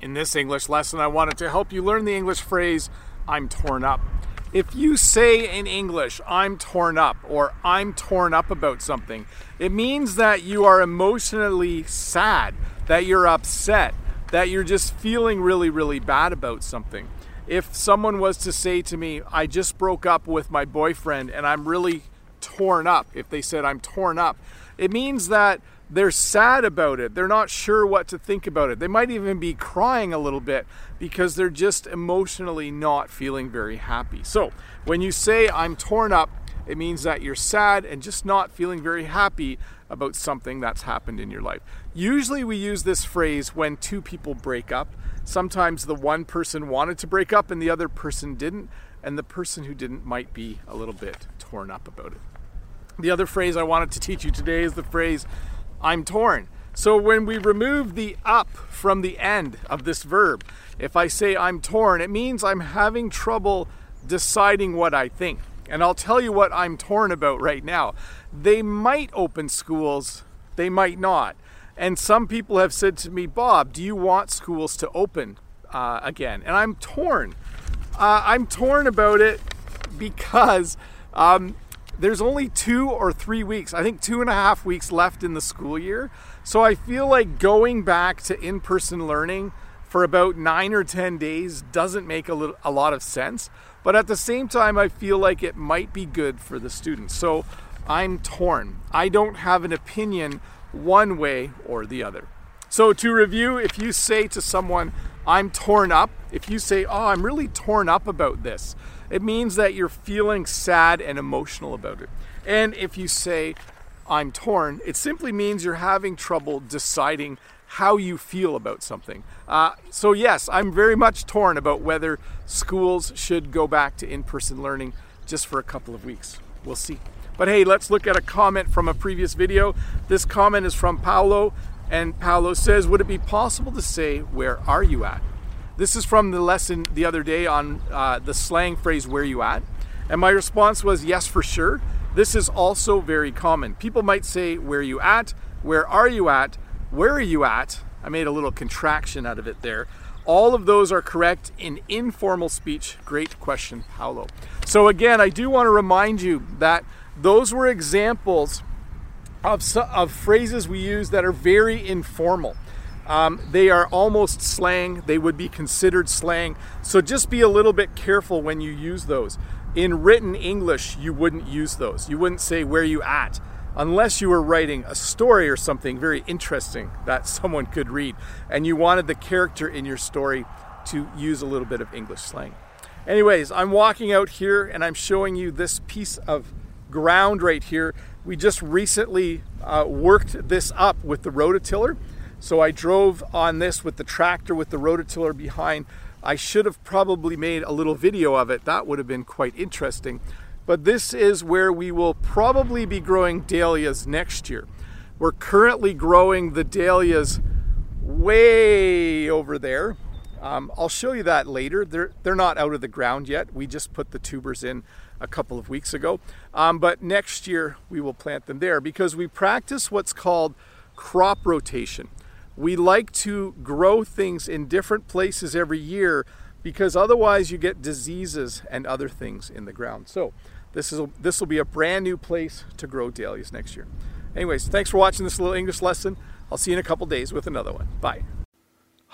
In this English lesson, I wanted to help you learn the English phrase, I'm torn up. If you say in English, I'm torn up, or I'm torn up about something, it means that you are emotionally sad, that you're upset, that you're just feeling really, really bad about something. If someone was to say to me, I just broke up with my boyfriend and I'm really torn up, if they said I'm torn up, it means that they're sad about it. They're not sure what to think about it. They might even be crying a little bit because they're just emotionally not feeling very happy. So, when you say I'm torn up, it means that you're sad and just not feeling very happy about something that's happened in your life. Usually, we use this phrase when two people break up. Sometimes the one person wanted to break up and the other person didn't, and the person who didn't might be a little bit torn up about it. The other phrase I wanted to teach you today is the phrase I'm torn. So when we remove the up from the end of this verb, if I say I'm torn, it means I'm having trouble deciding what I think. And I'll tell you what I'm torn about right now. They might open schools, they might not. And some people have said to me, Bob, do you want schools to open uh, again? And I'm torn. Uh, I'm torn about it because um, there's only two or three weeks, I think two and a half weeks left in the school year. So I feel like going back to in person learning for about nine or 10 days doesn't make a, little, a lot of sense. But at the same time, I feel like it might be good for the students. So I'm torn. I don't have an opinion one way or the other. So to review, if you say to someone, I'm torn up, if you say, Oh, I'm really torn up about this, it means that you're feeling sad and emotional about it. And if you say, I'm torn, it simply means you're having trouble deciding how you feel about something. Uh, so, yes, I'm very much torn about whether schools should go back to in person learning just for a couple of weeks. We'll see. But hey, let's look at a comment from a previous video. This comment is from Paolo, and Paolo says, Would it be possible to say, Where are you at? This is from the lesson the other day on uh, the slang phrase, where you at? And my response was, yes, for sure. This is also very common. People might say, where you at? Where are you at? Where are you at? I made a little contraction out of it there. All of those are correct in informal speech. Great question, Paolo. So, again, I do want to remind you that those were examples of, of phrases we use that are very informal. Um, they are almost slang. They would be considered slang. So just be a little bit careful when you use those. In written English, you wouldn't use those. You wouldn't say, Where you at? Unless you were writing a story or something very interesting that someone could read and you wanted the character in your story to use a little bit of English slang. Anyways, I'm walking out here and I'm showing you this piece of ground right here. We just recently uh, worked this up with the rototiller. So I drove on this with the tractor with the rototiller behind. I should have probably made a little video of it. That would have been quite interesting. But this is where we will probably be growing dahlias next year. We're currently growing the dahlias way over there. Um, I'll show you that later. They're, they're not out of the ground yet. We just put the tubers in a couple of weeks ago. Um, but next year we will plant them there because we practice what's called crop rotation we like to grow things in different places every year because otherwise you get diseases and other things in the ground. So this is this will be a brand new place to grow dahlias next year. Anyways, thanks for watching this little English lesson. I'll see you in a couple days with another one. Bye.